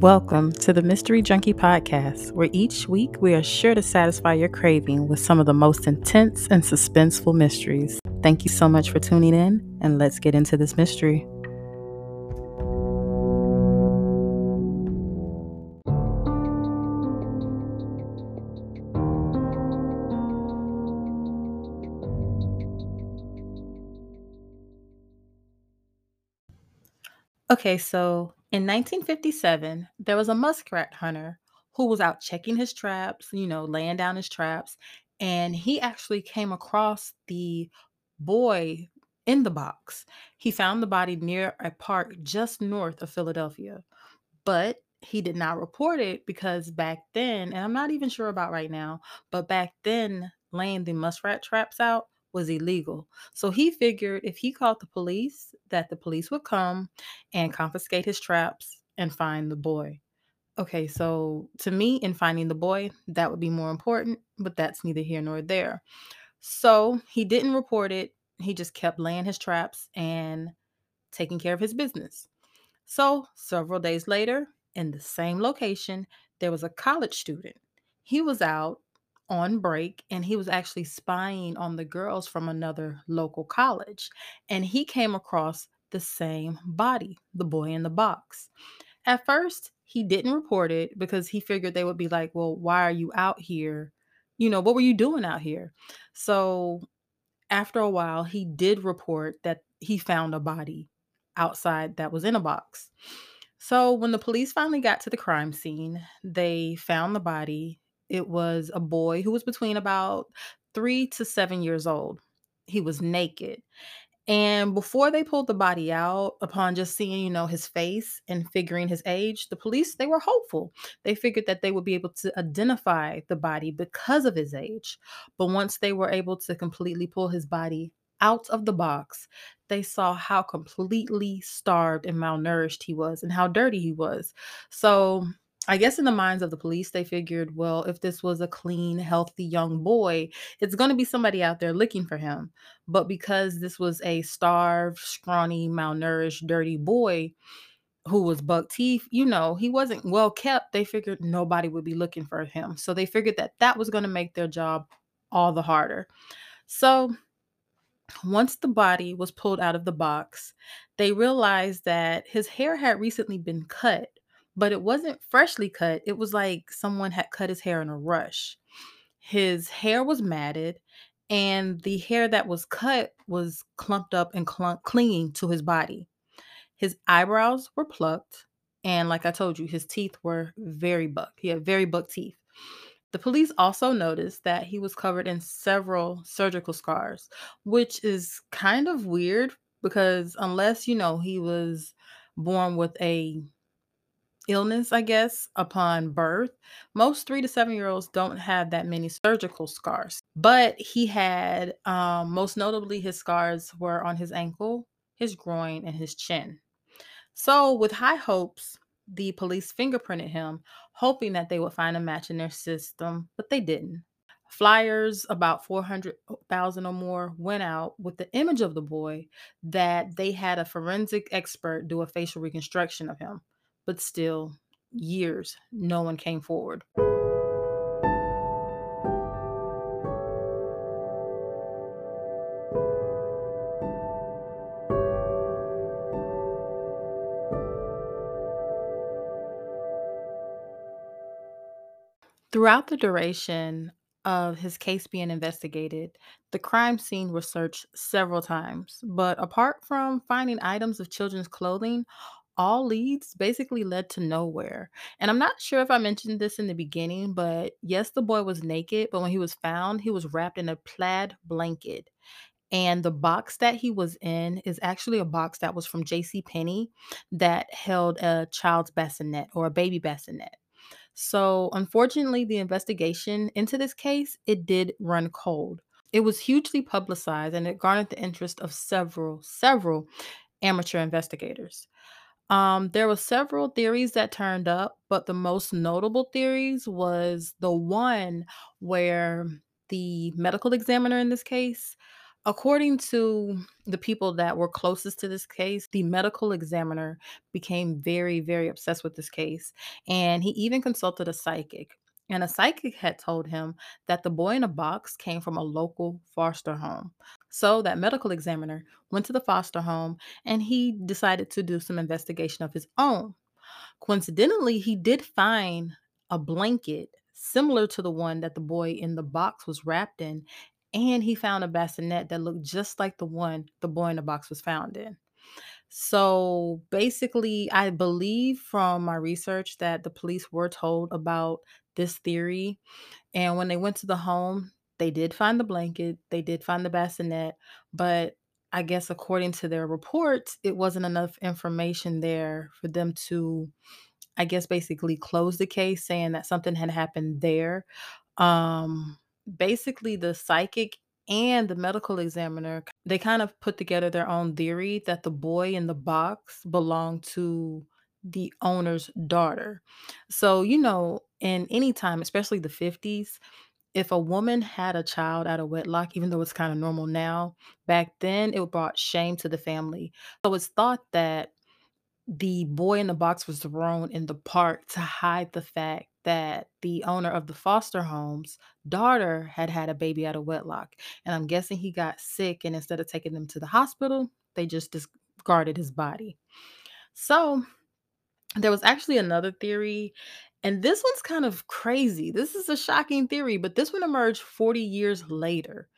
Welcome to the Mystery Junkie Podcast, where each week we are sure to satisfy your craving with some of the most intense and suspenseful mysteries. Thank you so much for tuning in, and let's get into this mystery. Okay, so in 1957, there was a muskrat hunter who was out checking his traps, you know, laying down his traps, and he actually came across the boy in the box. He found the body near a park just north of Philadelphia, but he did not report it because back then, and I'm not even sure about right now, but back then, laying the muskrat traps out was illegal. So he figured if he called the police, that the police would come and confiscate his traps and find the boy. Okay, so to me, in finding the boy, that would be more important, but that's neither here nor there. So he didn't report it. He just kept laying his traps and taking care of his business. So several days later, in the same location, there was a college student. He was out on break and he was actually spying on the girls from another local college. And he came across the same body, the boy in the box. At first, he didn't report it because he figured they would be like, Well, why are you out here? You know, what were you doing out here? So after a while, he did report that he found a body outside that was in a box. So when the police finally got to the crime scene, they found the body. It was a boy who was between about three to seven years old. He was naked. And before they pulled the body out, upon just seeing, you know, his face and figuring his age, the police, they were hopeful. They figured that they would be able to identify the body because of his age. But once they were able to completely pull his body out of the box, they saw how completely starved and malnourished he was and how dirty he was. So I guess in the minds of the police, they figured, well, if this was a clean, healthy young boy, it's going to be somebody out there looking for him. But because this was a starved, scrawny, malnourished, dirty boy who was buck teeth, you know, he wasn't well kept. They figured nobody would be looking for him. So they figured that that was going to make their job all the harder. So once the body was pulled out of the box, they realized that his hair had recently been cut but it wasn't freshly cut. It was like someone had cut his hair in a rush. His hair was matted, and the hair that was cut was clumped up and clump- clinging to his body. His eyebrows were plucked, and like I told you, his teeth were very buck. He had very buck teeth. The police also noticed that he was covered in several surgical scars, which is kind of weird because unless you know he was born with a illness, I guess, upon birth, most three to seven year olds don't have that many surgical scars. But he had, um, most notably, his scars were on his ankle, his groin, and his chin. So, with high hopes, the police fingerprinted him, hoping that they would find a match in their system, but they didn't. Flyers, about 400,000 or more, went out with the image of the boy that they had a forensic expert do a facial reconstruction of him but still, years, no one came forward. Throughout the duration of his case being investigated, the crime scene was searched several times. But apart from finding items of children's clothing, all leads basically led to nowhere. And I'm not sure if I mentioned this in the beginning, but yes, the boy was naked, but when he was found, he was wrapped in a plaid blanket. And the box that he was in is actually a box that was from J.C. Penney that held a child's bassinet or a baby bassinet. So, unfortunately, the investigation into this case, it did run cold. It was hugely publicized and it garnered the interest of several, several amateur investigators. Um, there were several theories that turned up, but the most notable theories was the one where the medical examiner in this case According to the people that were closest to this case, the medical examiner became very, very obsessed with this case. And he even consulted a psychic. And a psychic had told him that the boy in a box came from a local foster home. So that medical examiner went to the foster home and he decided to do some investigation of his own. Coincidentally, he did find a blanket similar to the one that the boy in the box was wrapped in, and he found a bassinet that looked just like the one the boy in the box was found in. So basically, I believe from my research that the police were told about this theory. And when they went to the home, they did find the blanket, they did find the bassinet, but I guess according to their reports, it wasn't enough information there for them to I guess, basically close the case saying that something had happened there. Um, basically, the psychic and the medical examiner, they kind of put together their own theory that the boy in the box belonged to the owner's daughter. So, you know, in any time, especially the 50s, if a woman had a child out of wedlock, even though it's kind of normal now, back then it brought shame to the family. So it's thought that the boy in the box was thrown in the park to hide the fact that the owner of the foster home's daughter had had a baby out of wedlock. And I'm guessing he got sick, and instead of taking them to the hospital, they just discarded his body. So there was actually another theory, and this one's kind of crazy. This is a shocking theory, but this one emerged 40 years later.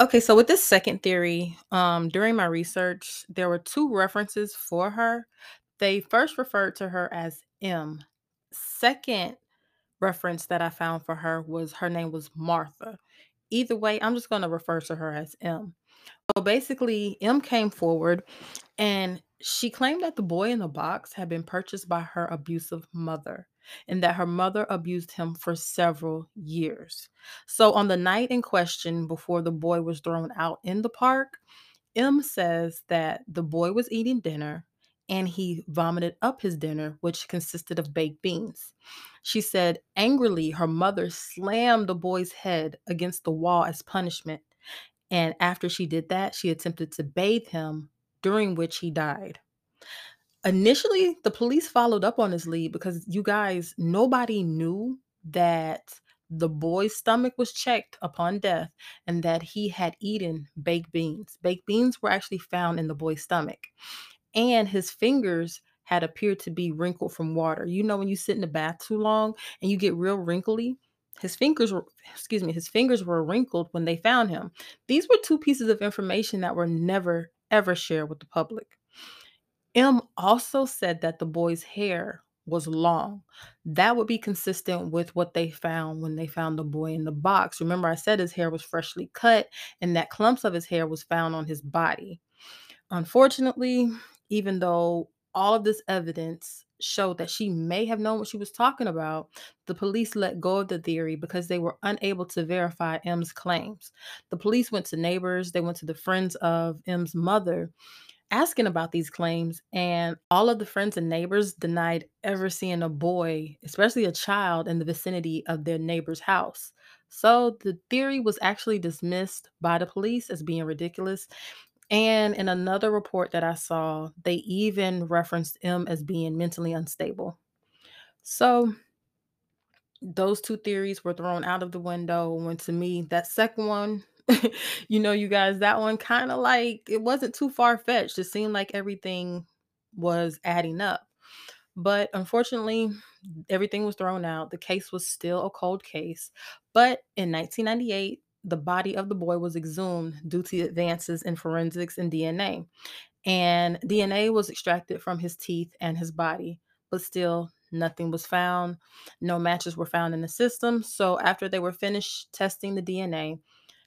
Okay, so with this second theory, um, during my research, there were two references for her. They first referred to her as M. Second reference that I found for her was her name was Martha. Either way, I'm just going to refer to her as M. So basically, M came forward and she claimed that the boy in the box had been purchased by her abusive mother and that her mother abused him for several years. So, on the night in question, before the boy was thrown out in the park, M says that the boy was eating dinner and he vomited up his dinner, which consisted of baked beans. She said angrily her mother slammed the boy's head against the wall as punishment. And after she did that, she attempted to bathe him, during which he died. Initially, the police followed up on this lead because you guys, nobody knew that the boy's stomach was checked upon death and that he had eaten baked beans. Baked beans were actually found in the boy's stomach, and his fingers had appeared to be wrinkled from water. You know, when you sit in the bath too long and you get real wrinkly, his fingers were, excuse me, his fingers were wrinkled when they found him. These were two pieces of information that were never, ever shared with the public. M also said that the boy's hair was long. That would be consistent with what they found when they found the boy in the box. Remember, I said his hair was freshly cut and that clumps of his hair was found on his body. Unfortunately, even though all of this evidence showed that she may have known what she was talking about, the police let go of the theory because they were unable to verify M's claims. The police went to neighbors, they went to the friends of M's mother, asking about these claims, and all of the friends and neighbors denied ever seeing a boy, especially a child, in the vicinity of their neighbor's house. So the theory was actually dismissed by the police as being ridiculous. And in another report that I saw, they even referenced M as being mentally unstable. So those two theories were thrown out of the window. When to me, that second one you know, you guys, that one kinda like it wasn't too far-fetched. It seemed like everything was adding up. But unfortunately, everything was thrown out. The case was still a cold case. But in 1998, the body of the boy was exhumed due to advances in forensics and DNA. And DNA was extracted from his teeth and his body, but still nothing was found. No matches were found in the system. So after they were finished testing the DNA,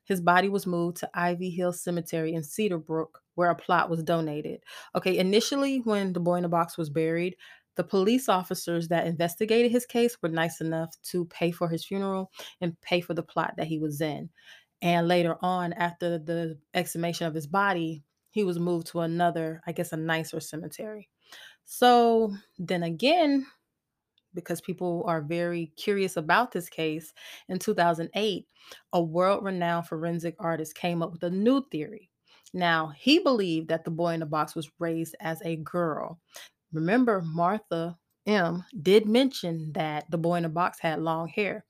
his body was moved to Ivy Hill Cemetery in Cedar Brook, where a plot was donated. Okay, initially, when the boy in the box was buried, the police officers that investigated his case were nice enough to pay for his funeral and pay for the plot that he was in. And later on, after the exhumation of his body, he was moved to another, I guess, a nicer cemetery. So then again, because people are very curious about this case, in 2008, a world renowned forensic artist came up with a new theory. Now, he believed that the boy in the box was raised as a girl. Remember, Martha M did mention that the boy in the box had long hair.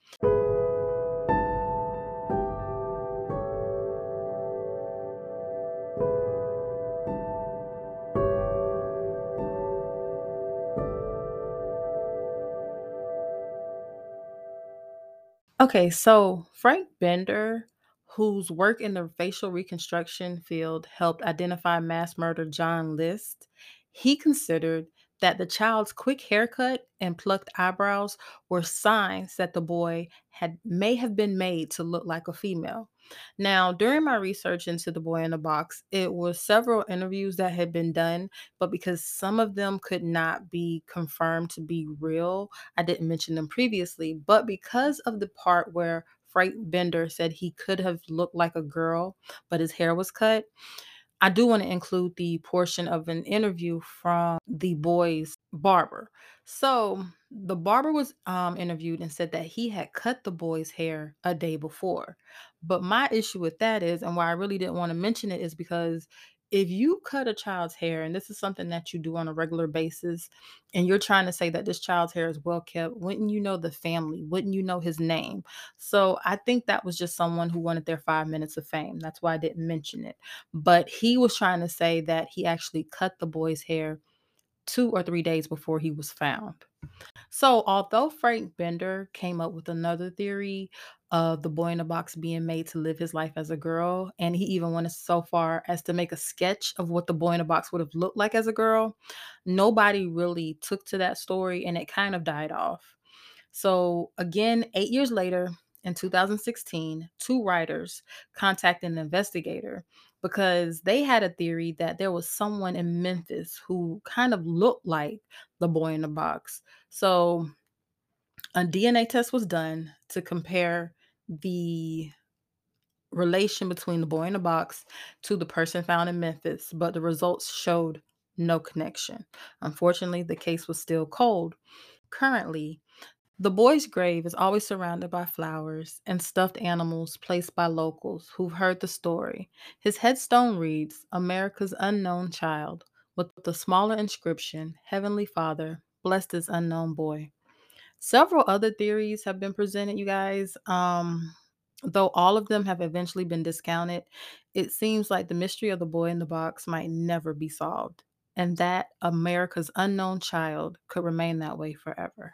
Okay, so Frank Bender, whose work in the facial reconstruction field helped identify mass murderer John List, he considered that the child's quick haircut and plucked eyebrows were signs that the boy had may have been made to look like a female. Now, during my research into the boy in the box, it was several interviews that had been done, but because some of them could not be confirmed to be real, I didn't mention them previously, but because of the part where Frank Bender said he could have looked like a girl, but his hair was cut, I do want to include the portion of an interview from the boy's barber. So the barber was um, interviewed and said that he had cut the boy's hair a day before. But my issue with that is, and why I really didn't want to mention it, is because if you cut a child's hair, and this is something that you do on a regular basis, and you're trying to say that this child's hair is well kept, wouldn't you know the family? Wouldn't you know his name? So I think that was just someone who wanted their five minutes of fame. That's why I didn't mention it. But he was trying to say that he actually cut the boy's hair two or three days before he was found. So, although Frank Bender came up with another theory of the boy in the box being made to live his life as a girl, and he even went so far as to make a sketch of what the boy in the box would have looked like as a girl, nobody really took to that story and it kind of died off. So, again, eight years later, in 2016, two writers contacted an investigator because they had a theory that there was someone in Memphis who kind of looked like the boy in the box. So, a DNA test was done to compare the relation between the boy in the box to the person found in Memphis, but the results showed no connection. Unfortunately, the case was still cold. Currently, the boy's grave is always surrounded by flowers and stuffed animals placed by locals who've heard the story. His headstone reads, America's unknown child, with the smaller inscription, Heavenly Father, bless this unknown boy. Several other theories have been presented, you guys. Um, though all of them have eventually been discounted, it seems like the mystery of the boy in the box might never be solved, and that America's unknown child could remain that way forever.